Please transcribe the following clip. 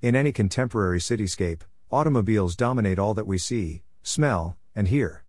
In any contemporary cityscape, automobiles dominate all that we see, smell, and hear.